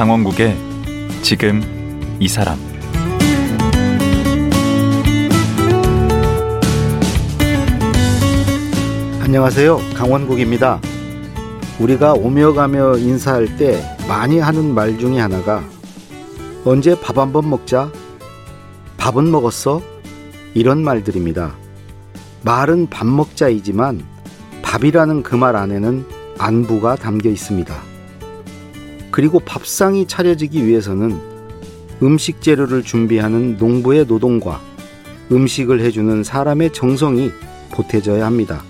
강원국의 지금 이 사람 안녕하세요. 강원국입니다. 우리가 오며 가며 인사할 때 많이 하는 말 중에 하나가 언제 밥 한 번 먹자? 밥은 먹었어? 이런 말들입니다. 말은 밥 먹자이지만 밥이라는 그 말 안에는 안부가 담겨 있습니다. 그리고 밥상이 차려지기 위해서는 음식 재료를 준비하는 농부의 노동과 음식을 해주는 사람의 정성이 보태져야 합니다.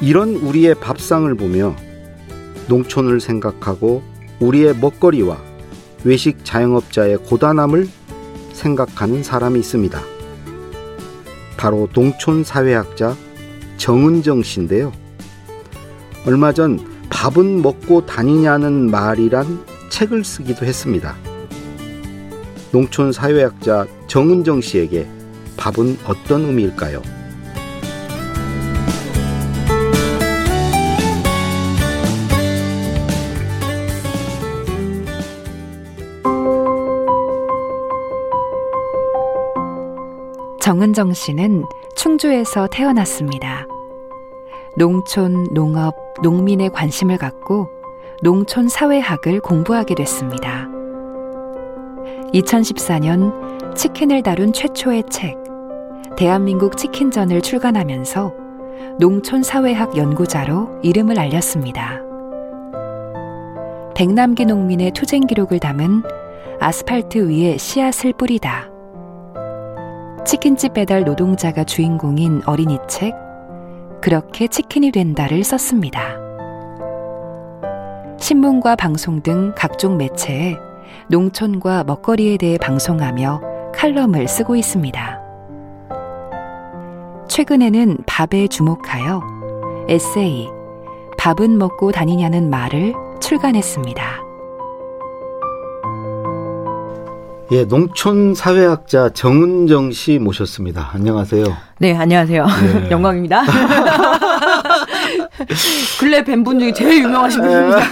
이런 우리의 밥상을 보며 농촌을 생각하고 우리의 먹거리와 외식 자영업자의 고단함을 생각하는 사람이 있습니다. 바로 농촌 사회학자 정은정 씨인데요. 얼마 전 밥은 먹고 다니냐는 말이란 책을 쓰기도 했습니다. 농촌 사회학자 정은정 씨에게 밥은 어떤 의미일까요? 정은정 씨는 충주에서 태어났습니다. 농촌, 농업, 농민에 관심을 갖고 농촌 사회학을 공부하게 됐습니다. 2014년 치킨을 다룬 최초의 책, 대한민국 치킨전을 출간하면서 농촌 사회학 연구자로 이름을 알렸습니다. 백남기 농민의 투쟁 기록을 담은 아스팔트 위에 씨앗을 뿌리다. 치킨집 배달 노동자가 주인공인 어린이 책 그렇게 치킨이 된다를 썼습니다. 신문과 방송 등 각종 매체에 농촌과 먹거리에 대해 방송하며 칼럼을 쓰고 있습니다. 최근에는 밥에 주목하여 에세이 밥은 먹고 다니냐는 말을 출간했습니다. 예, 농촌 사회학자 정은정 씨 모셨습니다. 안녕하세요. 네, 안녕하세요. 네. 영광입니다. 근래 뵌 분 중에 제일 유명하신 분입니다.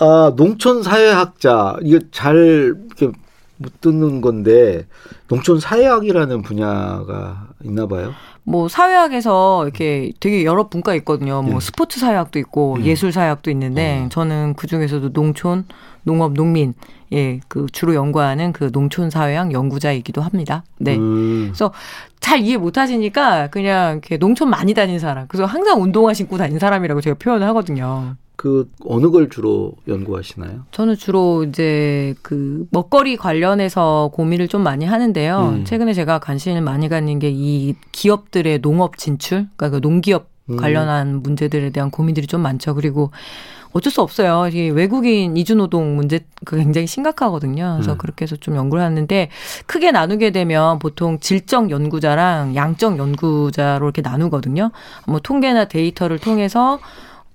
아, 농촌 사회학자 이거 잘 이렇게 못 듣는 건데 농촌 사회학이라는 분야가 있나 봐요. 뭐 사회학에서 이렇게 되게 여러 분과 있거든요. 뭐 네. 스포츠 사회학도 있고 음. 예술 사회학도 있는데 어. 저는 그 중에서도 농촌, 농업, 농민 예, 그 주로 연구하는 그 농촌 사회학 연구자이기도 합니다. 네. 음. 그래서 잘 이해 못 하시니까 그냥 이렇게 농촌 많이 다닌 사람. 그래서 항상 운동화 신고 다닌 사람이라고 제가 표현을 하거든요. 그 어느 걸 주로 연구하시나요? 저는 주로 이제 그 먹거리 관련해서 고민을 좀 많이 하는데요. 음. 최근에 제가 관심을 많이 갖는 게 이 기업들의 농업 진출, 그러니까 그 농기업 음. 관련한 문제들에 대한 고민들이 좀 많죠. 그리고 어쩔 수 없어요. 이 외국인 이주노동 문제 그 굉장히 심각하거든요. 그래서 음. 그렇게 해서 좀 연구를 하는데 크게 나누게 되면 보통 질적 연구자랑 양적 연구자로 이렇게 나누거든요. 뭐 통계나 데이터를 통해서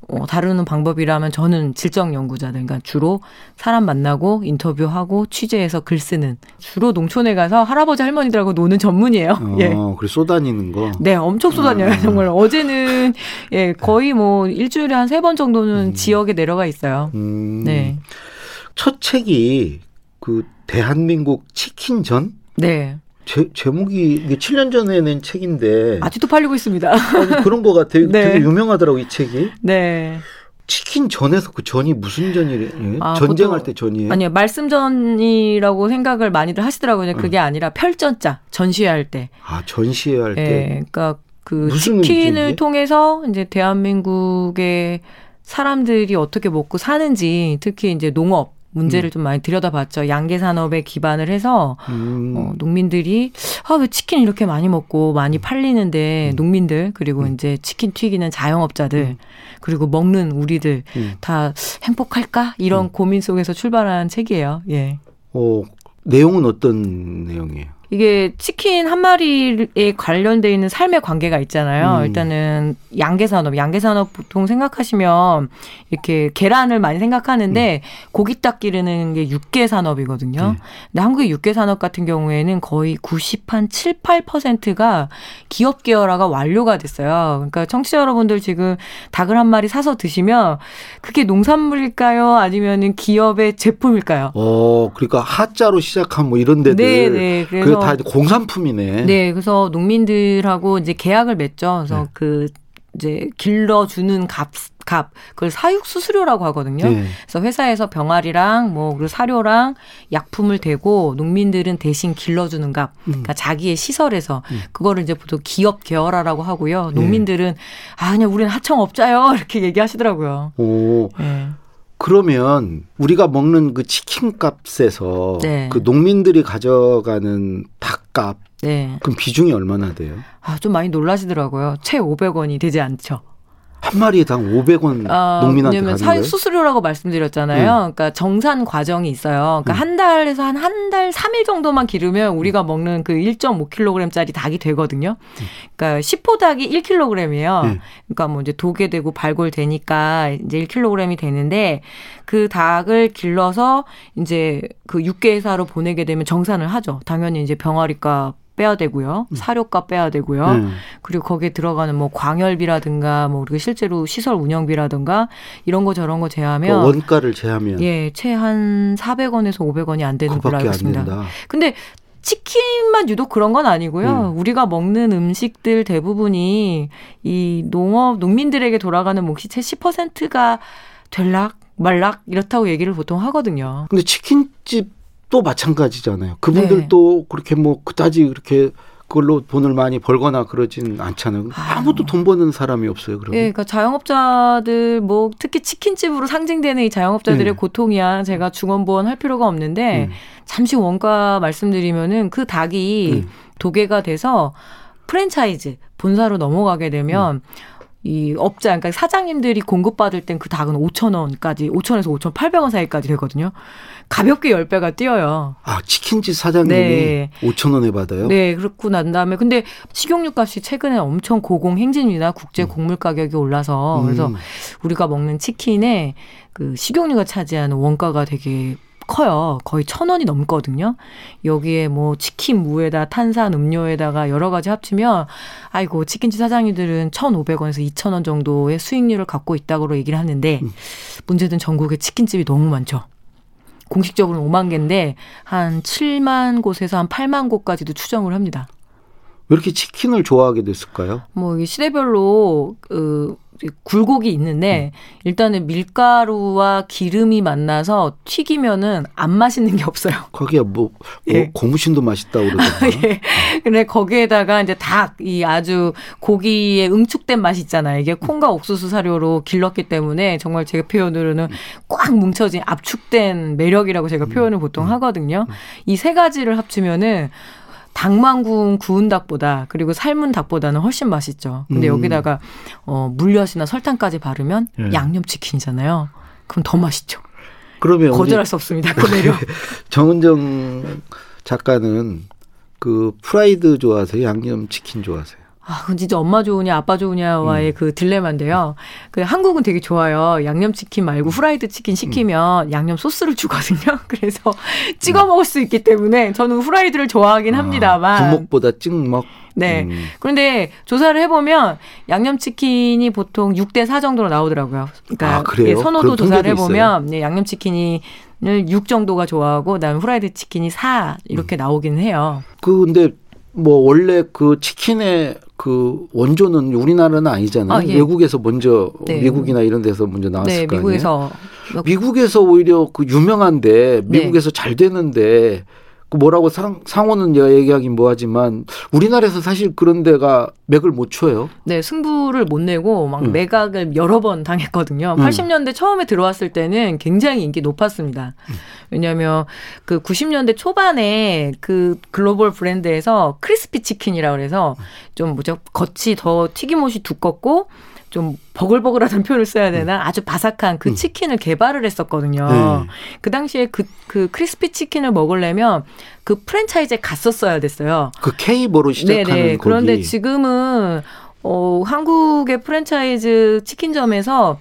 어, 다루는 방법이라면 저는 질적 연구자들, 그러니까 주로 사람 만나고 인터뷰하고 취재해서 글 쓰는 주로 농촌에 가서 할아버지 할머니들하고 노는 전문이에요. 어, 예. 그래 쏘다니는 거. 네, 엄청 쏘다녀요. 아. 정말 어제는 예 거의 뭐 일주일에 한 세 번 정도는 음. 지역에 내려가 있어요. 음. 네. 첫 책이 그 대한민국 치킨전. 네. 제, 제목이 이게 7년 전에 낸 책인데 아직도 팔리고 있습니다. 아니, 그런 거 같아요. 네. 되게 유명하더라고 이 책이. 네. 치킨 전에서 그 전이 무슨 전이래요? 아, 전쟁할 때 전이에요? 아니요 말씀전이라고 생각을 많이들 하시더라고요. 그게 응. 아니라 별전자 전시회할 때. 아 전시회할 때. 네, 그러니까 그 치킨을 통해서 이제 대한민국의 사람들이 어떻게 먹고 사는지 특히 이제 농업 문제를 음. 좀 많이 들여다봤죠. 양계 산업에 기반을 해서 음. 어, 농민들이 아 왜 치킨 이렇게 많이 먹고 많이 팔리는데 음. 농민들 그리고 음. 이제 치킨 튀기는 자영업자들 음. 그리고 먹는 우리들 음. 다 행복할까 이런 고민 속에서 출발한 책이에요. 예. 어 내용은 어떤 내용이에요? 이게 치킨 한 마리에 관련돼 있는 삶의 관계가 있잖아요. 음. 일단은 양계 산업, 양계 산업 보통 생각하시면 이렇게 계란을 많이 생각하는데 음. 고기 딱 기르는 게 육계 산업이거든요. 네. 근데 한국의 육계 산업 같은 경우에는 거의 90한 7, 8%가 기업 계열화가 완료가 됐어요. 그러니까 청취자 여러분들 지금 닭을 한 마리 사서 드시면 그게 농산물일까요? 아니면은 기업의 제품일까요? 어, 그러니까 하자로 시작한 뭐 이런 데들. 네, 네. 그래서 다 공산품이네. 네, 그래서 농민들하고 이제 계약을 맺죠. 그래서 네. 그 이제 길러주는 값, 값, 그걸 사육 수수료라고 하거든요. 네. 그래서 회사에서 병아리랑 뭐 그리고 사료랑 약품을 대고 농민들은 대신 길러주는 값, 음. 그러니까 자기의 시설에서 음. 그거를 이제 보통 기업 계열화라고 하고요. 네. 농민들은 네. 아 그냥 우리는 하청업자요 이렇게 얘기하시더라고요. 오. 네. 그러면 우리가 먹는 그 치킨 값에서 네. 그 농민들이 가져가는 닭 값 네. 그럼 비중이 얼마나 돼요? 아, 좀 많이 놀라시더라고요. 채 500원이 되지 않죠. 한 마리당 500원 어, 농민한테 왜냐면 사육 수수료라고 말씀드렸잖아요. 네. 그러니까 정산 과정이 있어요. 그러니까 음. 한 달에서 한 한 달 3일 정도만 기르면 우리가 먹는 그 1.5kg짜리 닭이 되거든요. 그러니까 10호 닭이 1kg이에요. 네. 그러니까 뭐 이제 도게 되고 발골되니까 이제 1kg이 되는데 그 닭을 길러서 이제 그 육계회사로 보내게 되면 정산을 하죠. 당연히 이제 병아리값 빼야 되고요. 음. 사료값 빼야 되고요. 음. 그리고 거기에 들어가는 뭐 광열비라든가 뭐 그리고 실제로 시설 운영비라든가 이런 거 저런 거 제하면 그 원가를 제하면 예, 채 한 400원에서 500원이 안 되는 걸로 알고 있습니다. 근데 치킨만 유독 그런 건 아니고요. 음. 우리가 먹는 음식들 대부분이 이 농업 농민들에게 돌아가는 몫이 채 10%가 될락 말락 이렇다고 얘기를 보통 하거든요. 근데 치킨집 또 마찬가지잖아요. 그분들도 네. 그렇게 뭐 그다지 그렇게 그걸로 돈을 많이 벌거나 그러진 않잖아요. 아무도 돈 버는 사람이 없어요. 그러면. 예, 그러니까 자영업자들 뭐 특히 치킨집으로 상징되는 이 자영업자들의 네. 고통이야 제가 중원보원 할 필요가 없는데 음. 잠시 원가 말씀드리면은 그 닭이 음. 도개가 돼서 프랜차이즈 본사로 넘어가게 되면 음. 이 업자, 그러니까 사장님들이 공급받을 땐 그 닭은 5천 원까지, 5천에서 5천 800원 사이까지 되거든요. 가볍게 10배가 뛰어요. 아, 치킨집 사장님이 네. 5천 원에 받아요? 네, 그렇고 난 다음에 근데 식용유 값이 최근에 엄청 고공 행진이나 국제 음. 곡물 가격이 올라서 음. 그래서 우리가 먹는 치킨에 그 식용유가 차지하는 원가가 되게 커요. 거의 천 원이 넘거든요. 여기에 뭐 치킨 무에다 탄산 음료에다가 여러 가지 합치면 아이고 치킨집 사장님들은 천 오백 원에서 이천 원 정도의 수익률을 갖고 있다고 얘기를 하는데 음. 문제는 전국에 치킨집이 너무 많죠. 공식적으로는 5만 개인데 한 7만 곳에서 한 8만 곳까지도 추정을 합니다. 왜 이렇게 치킨을 좋아하게 됐을까요? 뭐 시대별로 그 굴곡이 있는데 음. 일단은 밀가루와 기름이 만나서 튀기면은 안 맛있는 게 없어요. 거기에 뭐, 뭐 예. 고무신도 맛있다고 그러더라고요. 예. 근데 거기에다가 이제 닭 이 아주 고기에 응축된 맛이 있잖아요. 이게 콩과 옥수수 사료로 길렀기 때문에 정말 제가 표현으로는 꽉 뭉쳐진 압축된 매력이라고 제가 음. 표현을 보통 음. 하거든요. 이 세 가지를 합치면은 닭만 구운 구운 닭보다 그리고 삶은 닭보다는 훨씬 맛있죠. 근데 음. 여기다가 어 물엿이나 설탕까지 바르면 예. 양념치킨이잖아요. 그럼 더 맛있죠. 그러면 거절할 수 없습니다. 그 매력. 정은정 작가는 그 프라이드 좋아하세요? 양념치킨 좋아하세요? 아, 그건 진짜 엄마 좋으냐 아빠 좋으냐와의 음. 그 딜레마인데요. 그 한국은 되게 좋아요. 양념치킨 말고 후라이드 치킨 시키면 음. 양념 소스를 주거든요. 그래서 찍어 먹을 수 있기 때문에 저는 후라이드를 좋아하긴 아, 합니다만. 부먹보다 찍먹. 네. 음. 그런데 조사를 해보면 양념치킨이 보통 6대 4 정도로 나오더라고요. 그러니까 아, 예, 선호도 조사를 해보면 네, 양념치킨이 을6 정도가 좋아하고 그다음에 후라이드 치킨이 4 이렇게 음. 나오기는 해요. 그 근데 뭐 원래 그 치킨의 그 원조는 우리나라는 아니잖아요. 아, 예. 외국에서 먼저 네. 미국이나 이런 데서 먼저 나왔을 네, 거 아니에요. 미국에서 미국에서 오히려 그 유명한데 미국에서 네. 잘 되는데 그 뭐라고 상, 상호는 얘기하긴 뭐하지만 우리나라에서 사실 그런 데가 맥을 못 쳐요. 네, 승부를 못 내고 막 음. 매각을 여러 번 당했거든요. 음. 80년대 처음에 들어왔을 때는 굉장히 인기 높았습니다. 음. 왜냐하면 그 90년대 초반에 그 글로벌 브랜드에서 크리스피 치킨이라고 그래서 좀 뭐죠 겉이 더 튀김옷이 두껍고 좀 버글버글하다는 표현을 써야 되나 음. 아주 바삭한 그 음. 치킨을 개발을 했었거든요. 네. 그 당시에 그, 그 크리스피 치킨을 먹으려면 그 프랜차이즈에 갔었어야 됐어요. 그 K보로 시작하는 네네. 거기. 그런데 지금은 어, 한국의 프랜차이즈 치킨점에서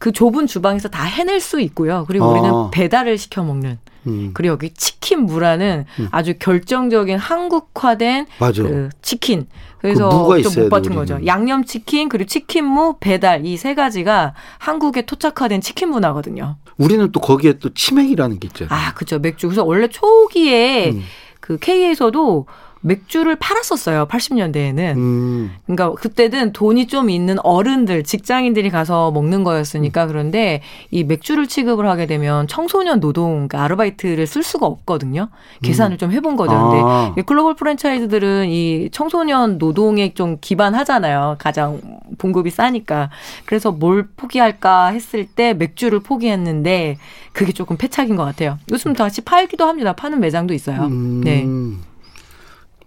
그 좁은 주방에서 다 해낼 수 있고요. 그리고 아. 우리는 배달을 시켜 먹는. 음. 그리고 여기 치킨 무라는 음. 아주 결정적인 한국화된 맞아. 그 치킨. 그래서 그 좀못 받은 거죠. 양념 치킨 그리고 치킨 무 배달 이 세 가지가 한국에 토착화된 치킨 문화거든요. 우리는 또 거기에 또 치맥이라는 게 있잖아요. 아, 그렇죠. 맥주. 그래서 원래 초기에 음. 그 K에서도 맥주를 팔았었어요. 80년대에는. 음. 그러니까 그때는 돈이 좀 있는 어른들, 직장인들이 가서 먹는 거였으니까 그런데 이 맥주를 취급을 하게 되면 청소년 노동, 그러니까 아르바이트를 쓸 수가 없거든요. 계산을 음. 좀 해 본 거죠. 근데 아. 글로벌 프랜차이즈들은 이 청소년 노동에 좀 기반하잖아요. 가장 봉급이 싸니까. 그래서 뭘 포기할까 했을 때 맥주를 포기했는데 그게 조금 패착인 것 같아요. 요즘 다시 팔기도 합니다. 파는 매장도 있어요. 음. 네.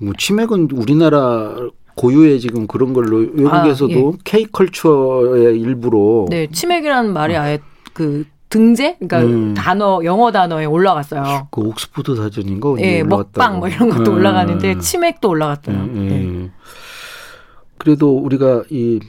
뭐 치맥은 우리나라 고유의 지금 그런 걸로 외국에서도 아, 예. 컬처의 일부로 네 치맥이라는 말이 아예 그 등재 그러니까 음. 단어 영어 단어에 올라갔어요. 그 옥스포드 사전인가? 예, 먹방 뭐 이런 것도 음. 올라가는데 치맥도 올라갔어요. 음, 네. 그래도 우리가 이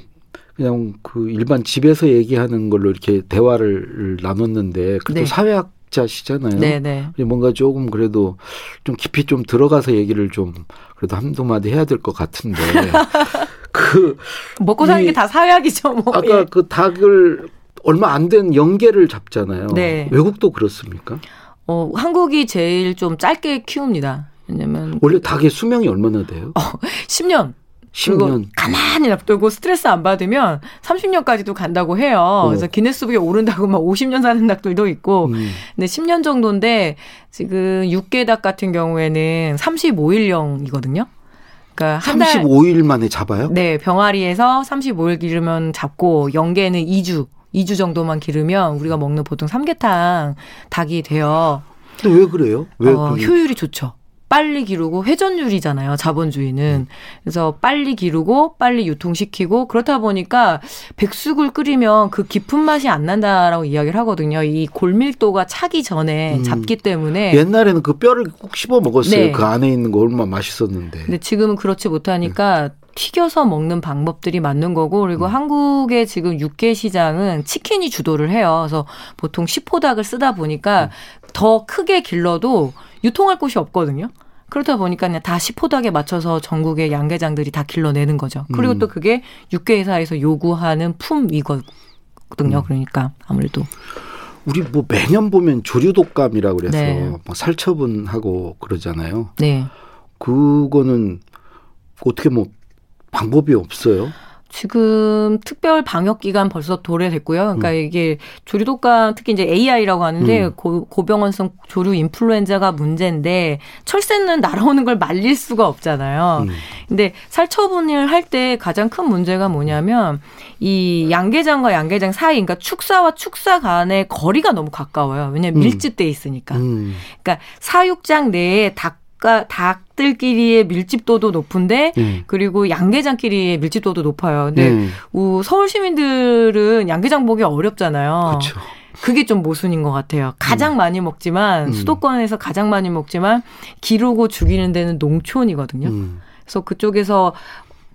그냥 그 일반 집에서 얘기하는 걸로 이렇게 대화를 나눴는데 그래도 네. 사회학 자시잖아요. 네네. 뭔가 조금 그래도 좀 깊이 좀 들어가서 얘기를 좀 그래도 한두 마디 해야 될 것 같은데. 그 먹고 사는 게 다 사회학이죠. 뭐. 아까 예. 그 닭을 얼마 안 된 연계를 잡잖아요. 네. 외국도 그렇습니까? 어, 한국이 제일 좀 짧게 키웁니다. 왜냐면 원래 닭의 수명이 얼마나 돼요? 어, 10년. 10년. 가만히 놔두고 스트레스 안 받으면 30년까지도 간다고 해요. 어. 그래서 기네스북에 오른다고 막 50년 사는 닭들도 있고. 음. 근데 10년 정도인데 지금 육개닭 같은 경우에는 35일령이거든요. 그러니까 한 35일 달, 만에 잡아요? 네, 병아리에서 35일 기르면 잡고 연계는 2주, 2주 정도만 기르면 우리가 먹는 보통 삼계탕 닭이 돼요. 근데 왜 그래요? 왜 어, 효율이 좋죠. 빨리 기르고 회전율이잖아요. 자본주의는. 그래서 빨리 기르고 빨리 유통시키고 그렇다 보니까 백숙을 끓이면 그 깊은 맛이 안 난다라고 이야기를 하거든요. 이 골밀도가 차기 전에 음. 잡기 때문에 옛날에는 그 뼈를 꼭 씹어 먹었어요. 네. 그 안에 있는 거 얼마나 맛있었는데. 근데 지금은 그렇지 못하니까 네. 튀겨서 먹는 방법들이 맞는 거고 그리고 음. 한국의 지금 육개 시장은 치킨이 주도를 해요. 그래서 보통 시포닭을 쓰다 보니까 음. 더 크게 길러도 유통할 곳이 없거든요. 그렇다 보니까 그냥 다 시포닥에 맞춰서 전국의 양계장들이 다 길러내는 거죠. 그리고 음. 또 그게 육계회사에서 요구하는 품이거든요. 음. 그러니까 아무래도. 우리 뭐 매년 보면 조류독감이라고 그래서 네. 뭐 살처분하고 그러잖아요. 네. 그거는 어떻게 뭐 방법이 없어요? 지금 특별 방역 기간 벌써 도래됐고요. 그러니까 음. 이게 조류 독감 특히 이제 AI라고 하는데 음. 고, 고병원성 조류 인플루엔자가 문제인데 철새는 날아오는 걸 말릴 수가 없잖아요. 음. 근데 살처분을 할 때 가장 큰 문제가 뭐냐면 이 양계장과 양계장 사이 그러니까 축사와 축사 간의 거리가 너무 가까워요. 왜냐면 음. 밀집돼 있으니까. 음. 그러니까 사육장 내에 닭 닭과 닭들끼리의 밀집도도 높은데 음. 그리고 양계장끼리의 밀집도도 높아요. 근데 음. 서울 시민들은 양계장 보기 어렵잖아요. 그렇죠. 그게 좀 모순인 것 같아요. 가장 음. 많이 먹지만 음. 수도권에서 가장 많이 먹지만 기르고 죽이는 데는 농촌이거든요. 음. 그래서 그쪽에서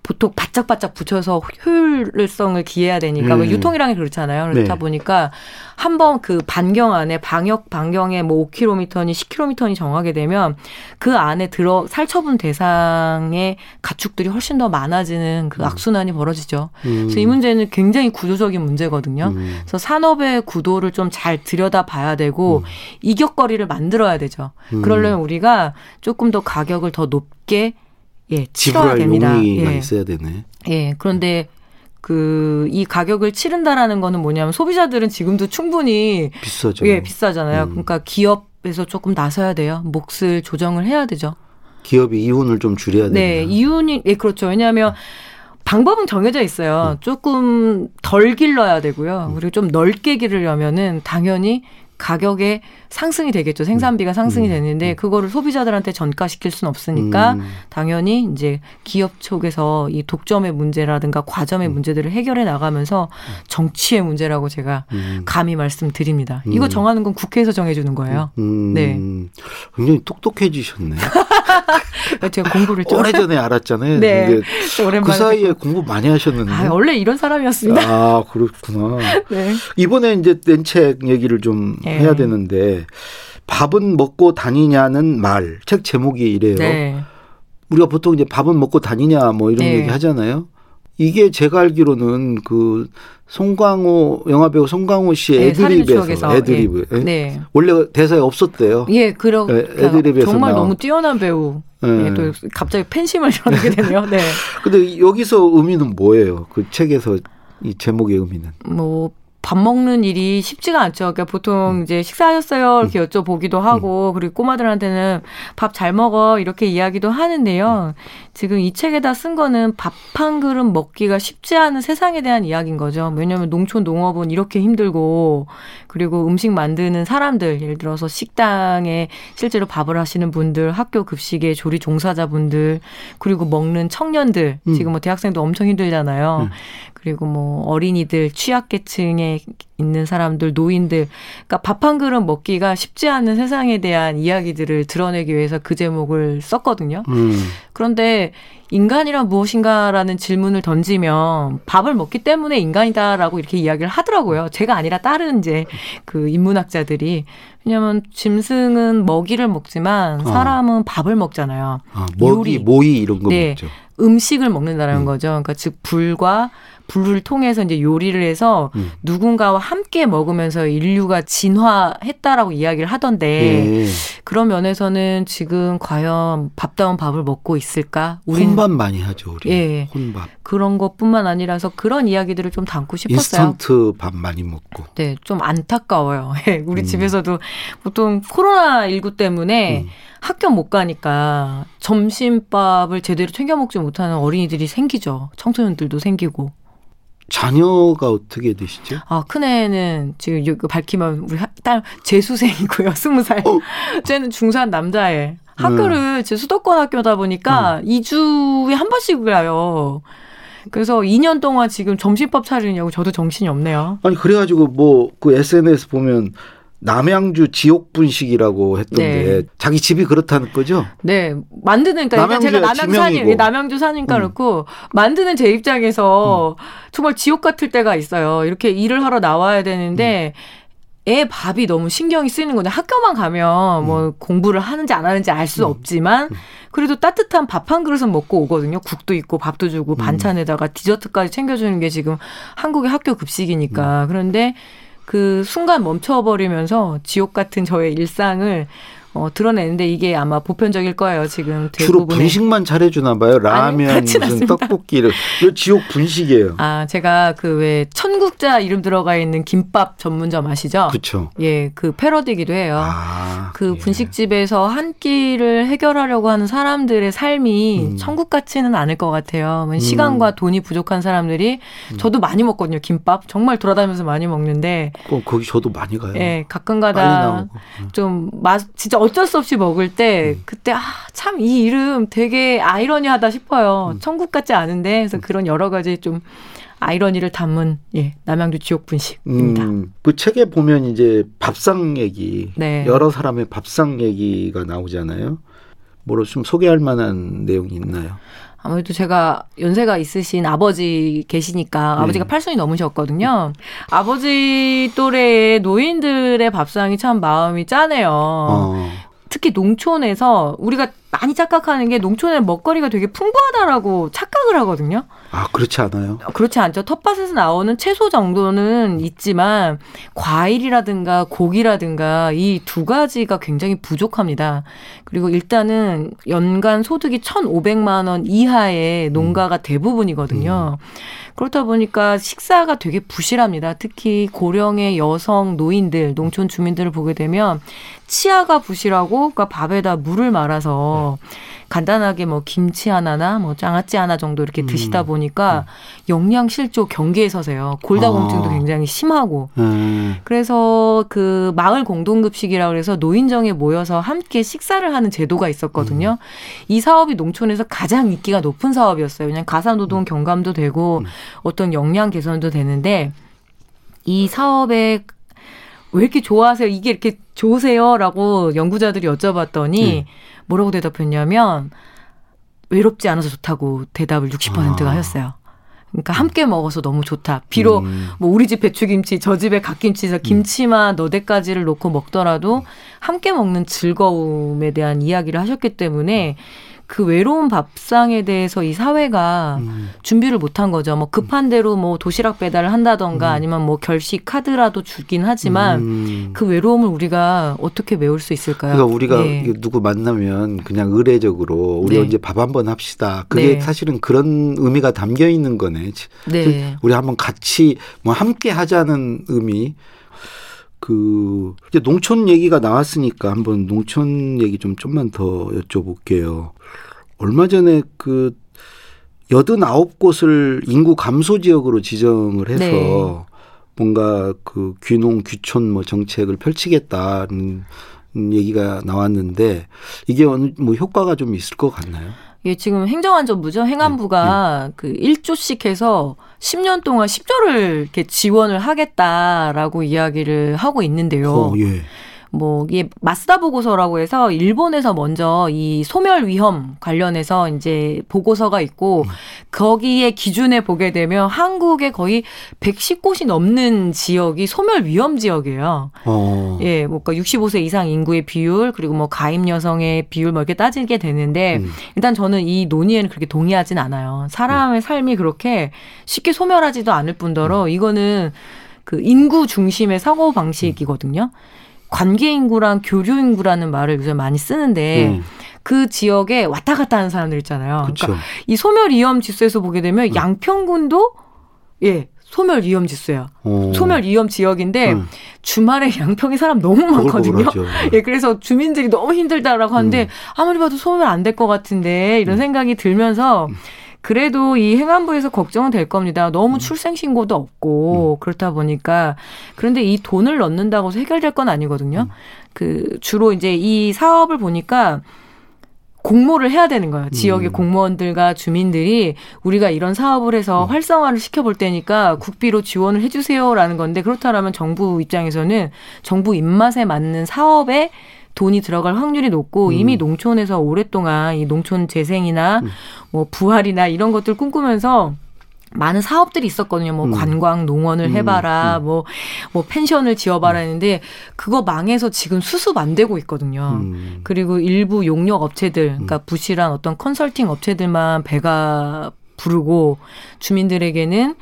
보통 바짝바짝 붙여서 효율성을 기해야 되니까 뭐 음. 유통이랑이 그렇잖아요. 그렇다 네. 보니까 한번 그 반경 안에 방역 반경에 뭐 5km니 10km니 정하게 되면 그 안에 들어 살처분 대상의 가축들이 훨씬 더 많아지는 그 음. 악순환이 벌어지죠. 음. 그래서 이 문제는 굉장히 구조적인 문제거든요. 음. 그래서 산업의 구도를 좀 잘 들여다 봐야 되고 음. 이격거리를 만들어야 되죠. 음. 그러려면 우리가 조금 더 가격을 더 높게 예, 치러야 됩니다. 용의가 예. 있어야 되네. 예, 그런데 그이 가격을 치른다라는 거는 뭐냐면 소비자들은 지금도 충분히 비싸죠. 예, 비싸잖아요. 음. 그러니까 기업에서 조금 나서야 돼요. 몫을 조정을 해야 되죠. 기업이 이윤을 좀 줄여야 돼요. 네, 이윤이 예, 그렇죠. 왜냐하면 방법은 정해져 있어요. 음. 조금 덜 길러야 되고요. 음. 그리고 좀 넓게 기르려면은 당연히 가격에 상승이 되겠죠. 생산비가 상승이 음. 되는데 그거를 소비자들한테 전가시킬 수는 없으니까 음. 당연히 이제 기업 쪽에서 이 독점의 문제라든가 과점의 음. 문제들을 해결해 나가면서 정치의 문제라고 제가 음. 감히 말씀드립니다. 이거 음. 정하는 건 국회에서 정해 주는 거예요. 음, 네. 굉장히 똑똑해지셨네. 제가 공부를 좀 오래전에 알았잖아요. 네. 그 사이에 공부 많이 하셨는데. 아, 원래 이런 사람이었습니다. 아, 그렇구나. 네. 이번에 이제 낸 책 얘기를 좀 네. 해야 되는데 밥은 먹고 다니냐는 말. 책 제목이 이래요. 네. 우리가 보통 이제 밥은 먹고 다니냐 뭐 이런 네. 얘기 하잖아요. 이게 제가 알기로는 그 송강호 영화배우 송강호 씨 네, 애드립에서. 애드립 예. 네. 원래 대사에 없었대요. 예, 그러 네, 애드립에서 정말 나온. 너무 뛰어난 배우. 예. 예, 또 갑자기 팬심을 드러내게 되네요. 네. 근데 여기서 의미는 뭐예요? 그 책에서 이 제목의 의미는. 뭐, 밥 먹는 일이 쉽지가 않죠. 그러니까 보통 이제 식사하셨어요? 이렇게 여쭤보기도 하고, 그리고 꼬마들한테는 밥 잘 먹어? 이렇게 이야기도 하는데요. 지금 이 책에다 쓴 거는 밥 한 그릇 먹기가 쉽지 않은 세상에 대한 이야기인 거죠. 왜냐하면 농촌 농업은 이렇게 힘들고, 그리고 음식 만드는 사람들, 예를 들어서 식당에 실제로 밥을 하시는 분들, 학교 급식의 조리 종사자분들, 그리고 먹는 청년들, 음. 지금 뭐 대학생도 엄청 힘들잖아요. 음. 그리고 뭐 어린이들, 취약계층 에 있는 사람들, 노인들, 그러니까 밥 한 그릇 먹기가 쉽지 않은 세상에 대한 이야기들을 드러내기 위해서 그 제목을 썼거든요. 음. 그런데 인간이란 무엇인가라는 질문을 던지면 밥을 먹기 때문에 인간이다라고 이렇게 이야기를 하더라고요. 제가 아니라 다른 이제 그 인문학자들이 왜냐하면 짐승은 먹이를 먹지만 어. 사람은 밥을 먹잖아요. 아, 먹이, 요리. 모이 이런 거 네. 먹죠. 음식을 먹는다는 음. 거죠. 그러니까 즉 불과 불을 통해서 이제 요리를 해서 음. 누군가와 함께 먹으면서 인류가 진화했다라고 이야기를 하던데 예. 그런 면에서는 지금 과연 밥다운 밥을 먹고 있을까? 우린 혼밥 많이 하죠, 우리. 예. 혼밥. 그런 것뿐만 아니라서 그런 이야기들을 좀 담고 싶었어요. 인스턴트 밥 많이 먹고. 네, 좀 안타까워요. 예, 우리 음. 집에서도 보통 코로나 19 때문에 음. 학교 못 가니까 점심밥을 제대로 챙겨 먹지 못하는 어린이들이 생기죠. 청소년들도 생기고. 자녀가 어떻게 되시죠? 아, 큰애는 지금 이거 밝히면 우리 하- 딸 재수생이고요. 스무 살. 어. 쟤는 중3 남자애. 학교를 제 수도권 학교다 보니까 이 2주에 한 번씩 가요. 그래서 2년 동안 지금 점심밥 차리냐고 저도 정신이 없네요. 아니 그래가지고 뭐 그 SNS 보면 남양주 지옥 분식이라고 했던데 네. 자기 집이 그렇다는 거죠? 네, 만드는 그러니까 제가 남양주 지명이고. 남양주 사니까 음. 그렇고 만드는 제 입장에서 정말 지옥 같을 때가 있어요. 이렇게 일을 하러 나와야 되는데 애 밥이 너무 신경이 쓰이는 건데 학교만 가면 뭐 공부를 하는지 안 하는지 알 수 없지만 그래도 따뜻한 밥 한 그릇은 먹고 오거든요. 국도 있고 밥도 주고 반찬에다가 디저트까지 챙겨주는 게 지금 한국의 학교 급식이니까 그런데 그 순간 멈춰버리면서 지옥 같은 저의 일상을 어, 드러내는데 이게 아마 보편적일 거예요. 지금 주로 대부분의. 분식만 차려주나 봐요. 라면, 그렇진 무슨 않습니다. 떡볶이를. 이거 지옥 분식이에요. 아, 제가 그 왜 천국자 이름 들어가 있는 김밥 전문점 아시죠? 그렇죠. 예, 그 패러디기도 해요. 아, 그 예. 분식집에서 한 끼를 해결하려고 하는 사람들의 삶이 음. 천국 같지는 않을 것 같아요. 뭐 시간과 돈이 부족한 사람들이 음. 저도 많이 먹거든요. 김밥 정말 돌아다니면서 많이 먹는데 어, 거기 저도 많이 가요. 예, 가끔가다 나오고. 좀 맛, 진짜 어쩔 수 없이 먹을 때 음. 그때 아, 참 이 이름 되게 아이러니하다 싶어요. 음. 천국 같지 않은데 그래서 그런 여러 가지 좀 아이러니를 담은 예, 남양주 지옥 분식입니다. 음, 그 책에 보면 이제 밥상 얘기, 네. 여러 사람의 밥상 얘기가 나오잖아요. 뭐로 좀 소개할 만한 내용이 있나요? 아무래도 제가 연세가 있으신 아버지 계시니까 네. 아버지가 팔순이 넘으셨거든요. 아버지 또래의 노인들의 밥상이 참 마음이 짜네요. 어. 특히 농촌에서 우리가 많이 착각하는 게 농촌에 먹거리가 되게 풍부하다라고 착각을 하거든요. 아, 그렇지 않아요? 그렇지 않죠. 텃밭에서 나오는 채소 정도는 있지만 과일이라든가 고기라든가 이 두 가지가 굉장히 부족합니다. 그리고 일단은 연간 소득이 1,500만 원 이하의 농가가 대부분이거든요. 그렇다 보니까 식사가 되게 부실합니다. 특히 고령의 여성 노인들, 농촌 주민들을 보게 되면 치아가 부실하고 그러니까 밥에다 물을 말아서 간단하게 뭐 김치 하나나 뭐 장아찌 하나 정도 이렇게 드시다 보니까 영양 실조 경계에 서세요. 골다공증도 아. 굉장히 심하고 음. 그래서 그 마을 공동급식이라고 해서 노인정에 모여서 함께 식사를 하는 제도가 있었거든요. 이 사업이 농촌에서 가장 인기가 높은 사업이었어요. 그냥 가사노동 경감도 되고 어떤 역량 개선도 되는데 이 사업에 왜 이렇게 좋아하세요? 이게 이렇게 좋으세요?라고 연구자들이 여쭤봤더니 네. 뭐라고 대답했냐면 외롭지 않아서 좋다고 대답을 60%가 아. 하셨어요. 그러니까 함께 먹어서 너무 좋다. 비록 음. 뭐 우리 집 배추김치, 저 집에 갓김치에서 김치만 너댓가지를 놓고 먹더라도 함께 먹는 즐거움에 대한 이야기를 하셨기 때문에 그 외로운 밥상에 대해서 이 사회가 음. 준비를 못한 거죠. 뭐 급한 대로 뭐 도시락 배달을 한다던가 아니면 뭐 결식 카드라도 주긴 하지만 음. 그 외로움을 우리가 어떻게 메울 수 있을까요? 그러니까 우리가 예. 이거 누구 만나면 그냥 의례적으로 우리 네. 언제 밥 한번 합시다. 그게 네. 사실은 그런 의미가 담겨 있는 거네. 네. 우리 한번 같이 뭐 함께 하자는 의미. 그 이제 농촌 얘기가 나왔으니까 한번 농촌 얘기 좀 좀만 더 여쭤볼게요. 얼마 전에 그 여든 아홉 곳을 인구 감소 지역으로 지정을 해서 네. 뭔가 그 귀농 귀촌 뭐 정책을 펼치겠다는 얘기가 나왔는데 이게 어느 뭐 효과가 좀 있을 것 같나요? 예, 지금 행정안전부죠. 행안부가 그 1조씩 해서 10년 동안 10조를 이렇게 지원을 하겠다라고 이야기를 하고 있는데요. 어, 예. 뭐 이게 마스다 보고서라고 해서 일본에서 먼저 이 소멸 위험 관련해서 이제 보고서가 있고 거기에 기준에 보게 되면 한국의 거의 110곳이 넘는 지역이 소멸 위험 지역이에요. 어. 예, 뭐 그러니까 65세 이상 인구의 비율 그리고 뭐 가임 여성의 비율 뭐 이렇게 따지게 되는데 음. 일단 저는 이 논의에는 그렇게 동의하진 않아요. 사람의 삶이 그렇게 쉽게 소멸하지도 않을 뿐더러 이거는 그 인구 중심의 사고 방식이거든요. 관계 인구랑 교류 인구라는 말을 요새 많이 쓰는데 음. 그 지역에 왔다 갔다 하는 사람들 있잖아요. 그렇죠. 그러니까 이 소멸 위험 지수에서 보게 되면 양평군도 예 소멸 위험 지수예요. 어. 소멸 위험 지역인데 음. 주말에 양평에 사람 너무 많거든요. 예, 그래서 주민들이 너무 힘들다라고 하는데 음. 아무리 봐도 소멸 안 될 것 같은데 이런 생각이 들면서 음. 그래도 이 행안부에서 걱정은 될 겁니다. 너무 음. 출생 신고도 없고 그렇다 보니까 그런데 이 돈을 넣는다고 해서 해결될 건 아니거든요. 음. 그 주로 이제 이 사업을 보니까 공모를 해야 되는 거예요. 지역의 음. 공무원들과 주민들이 우리가 이런 사업을 해서 음. 활성화를 시켜볼 테니까 국비로 지원을 해주세요라는 건데 그렇다면 정부 입장에서는 정부 입맛에 맞는 사업에 돈이 들어갈 확률이 높고 음. 이미 농촌에서 오랫동안 이 농촌 재생이나 음. 뭐 부활이나 이런 것들 꿈꾸면서 많은 사업들이 있었거든요. 뭐 음. 관광 농원을 음, 해봐라, 뭐뭐 펜션을 지어봐라 했는데 그거 망해서 지금 수습 안 되고 있거든요. 음. 그리고 일부 용역 업체들, 그러니까 부실한 어떤 컨설팅 업체들만 배가 부르고 주민들에게는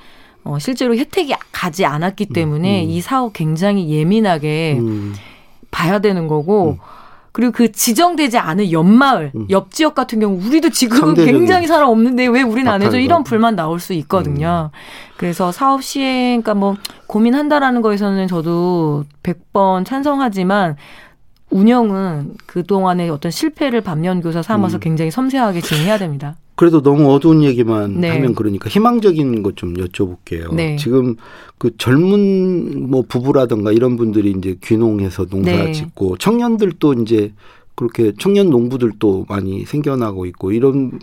어, 실제로 혜택이 가지 않았기 때문에 음. 이 사업 굉장히 예민하게 음. 봐야 되는 거고 음. 그리고 그 지정되지 않은 옆마을, 음. 옆 지역 같은 경우 우리도 지금 굉장히 사람 없는데 왜 우리는 안 해줘? 이런 불만 나올 수 있거든요. 그래서 사업 시행, 그러니까 뭐 고민한다라는 거에서는 저도 100번 찬성하지만 운영은 그동안의 어떤 실패를 반면교사 삼아서 음. 굉장히 섬세하게 진행해야 됩니다. 그래도 너무 어두운 얘기만 네. 하면 그러니까 희망적인 것 좀 여쭤볼게요. 네. 지금 그 젊은 뭐 부부라든가 이런 분들이 이제 귀농해서 농사 네. 짓고 청년들도 이제 그렇게 청년 농부들도 많이 생겨나고 있고 이런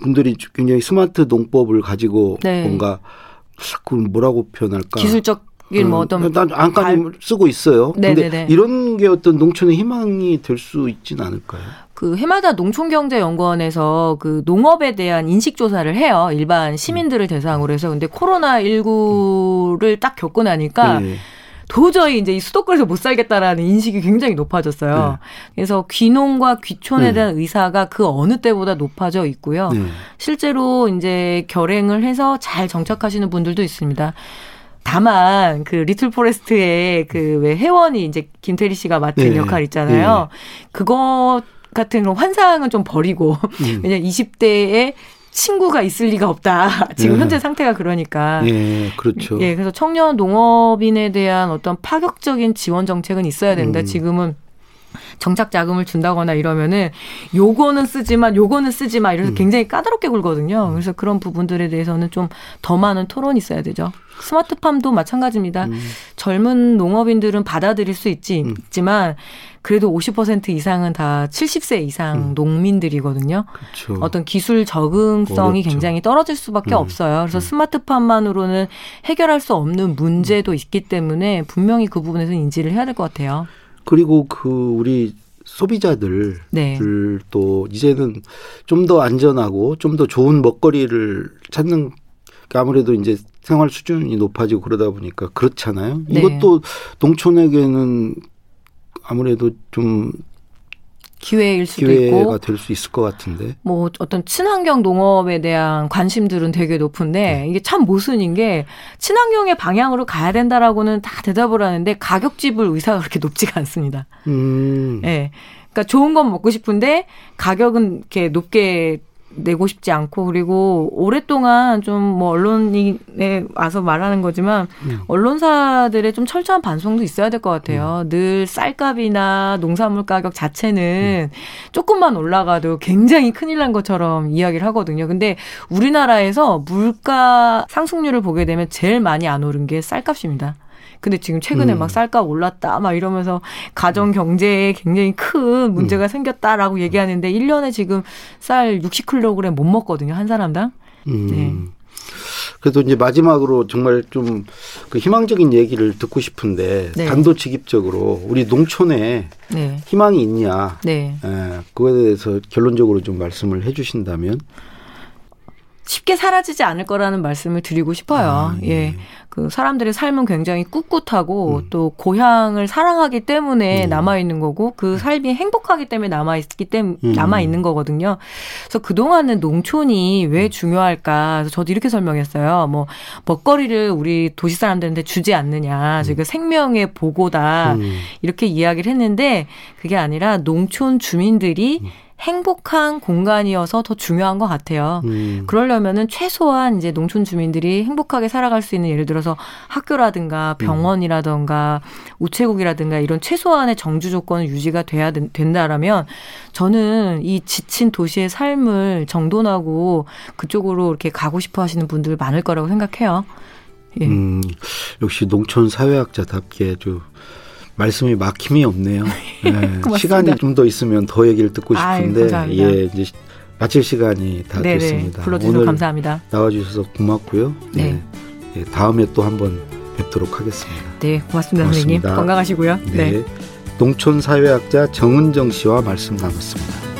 분들이 굉장히 스마트 농법을 가지고 네. 뭔가 그걸 뭐라고 표현할까? 기술적인 뭐 어떤 난 안까지 쓰고 있어요. 근데 네네네. 이런 게 어떤 농촌의 희망이 될 수 있지는 않을까요? 그 해마다 농촌경제연구원에서 그 농업에 대한 인식 조사를 해요. 일반 시민들을 대상으로 해서 근데 코로나 19를 딱 겪고 나니까 네. 도저히 이제 이 수도권에서 못 살겠다라는 인식이 굉장히 높아졌어요. 그래서 귀농과 귀촌에 네. 대한 의사가 그 어느 때보다 높아져 있고요. 네. 실제로 이제 결행을 해서 잘 정착하시는 분들도 있습니다. 다만 그 리틀 포레스트의 그 왜 혜원이 이제 김태리 씨가 맡은 네. 역할 있잖아요. 그거 같은 그런 환상은 좀 버리고 음. 왜냐 20대에 친구가 있을 리가 없다. 지금 네. 현재 상태가 그러니까. 예, 그렇죠. 예, 그래서 청년 농업인에 대한 어떤 파격적인 지원 정책은 있어야 된다. 음. 지금은 정착 자금을 준다거나 이러면은 요거는 쓰지만 요거는 쓰지 마 이래서 음. 굉장히 까다롭게 굴거든요. 그래서 그런 부분들에 대해서는 좀 더 많은 토론이 있어야 되죠. 스마트팜도 마찬가지입니다. 음. 젊은 농업인들은 받아들일 수 있지, 음. 있지만 그래도 50% 이상은 다 70세 이상 음. 농민들이거든요. 그렇죠. 어떤 기술 적응성이 어렵죠. 굉장히 떨어질 수밖에 음. 없어요. 그래서 음. 스마트팜만으로,는 해결할 수 없는 문제도 있기 때문에 분명히 그 부분에서 인지를 해야 될 것 같아요. 그리고 그 우리 소비자들 네. 또 이제는 좀 더 안전하고 좀 더 좋은 먹거리를 찾는 아무래도 이제 생활 수준이 높아지고 그러다 보니까 그렇잖아요. 네. 이것도 농촌에게는 아무래도 좀 기회일 수도 기회가 있고 될 수 있을 것 같은데. 뭐 어떤 친환경 농업에 대한 관심들은 되게 높은데 네. 이게 참 모순인 게 친환경의 방향으로 가야 된다라고는 다 대답을 하는데 가격 집을 의사가 그렇게 높지가 않습니다. 음. 예. 네. 그러니까 좋은 건 먹고 싶은데 가격은 이렇게 높게 내고 싶지 않고 그리고 오랫동안 좀 뭐 언론에 와서 말하는 거지만 음. 언론사들의 좀 철저한 반성도 있어야 될 것 같아요. 음. 늘 쌀값이나 농산물 가격 자체는 음. 조금만 올라가도 굉장히 큰일 난 것처럼 이야기를 하거든요. 근데 우리나라에서 물가 상승률을 보게 되면 제일 많이 안 오른 게 쌀값입니다. 근데 지금 최근에 음. 막 쌀값 올랐다 막 이러면서 가정 경제에 굉장히 큰 문제가 음. 생겼다라고 얘기하는데 1년에 지금 쌀 60kg 못 먹거든요. 한 사람당. 음. 네. 그래도 이제 마지막으로 정말 좀 그 희망적인 얘기를 듣고 싶은데 네. 단도직입적으로 우리 농촌에 네. 희망이 있냐? 네. 예, 그거에 대해서 결론적으로 좀 말씀을 해주신다면. 쉽게 사라지지 않을 거라는 말씀을 드리고 싶어요. 아, 예. 예. 그 사람들의 삶은 굉장히 꿋꿋하고 음. 또 고향을 사랑하기 때문에 음. 남아 있는 거고 그 음. 삶이 행복하기 때문에 남아 있기 때문에 음. 남아 있는 거거든요. 그래서 그동안은 농촌이 왜 음. 중요할까? 그래서 저도 이렇게 설명했어요. 뭐 먹거리를 우리 도시 사람들한테 주지 않느냐. 음. 그 생명의 보고다. 이렇게 이야기를 했는데 그게 아니라 농촌 주민들이 행복한 공간이어서 더 중요한 것 같아요. 음. 그러려면은 최소한 이제 농촌 주민들이 행복하게 살아갈 수 있는 예를 들어서 학교라든가 음. 병원이라든가 우체국이라든가 이런 최소한의 정주 조건을 유지가 돼야 된다라면 저는 이 지친 도시의 삶을 정돈하고 그쪽으로 이렇게 가고 싶어 하시는 분들 많을 거라고 생각해요. 예. 음, 역시 농촌 사회학자답게 좀 말씀이 막힘이 없네요. 네, 시간이 좀 더 있으면 더 얘기를 듣고 싶은데 아유, 예 이제 마칠 시간이 다 네네, 됐습니다. 불러주셔서 감사합니다. 나와주셔서 고맙고요. 네. 네. 다음에 또 한번 뵙도록 하겠습니다. 네, 고맙습니다, 고맙습니다. 선생님. 건강하시고요. 네. 네. 농촌 사회학자 정은정 씨와 말씀 나눴습니다.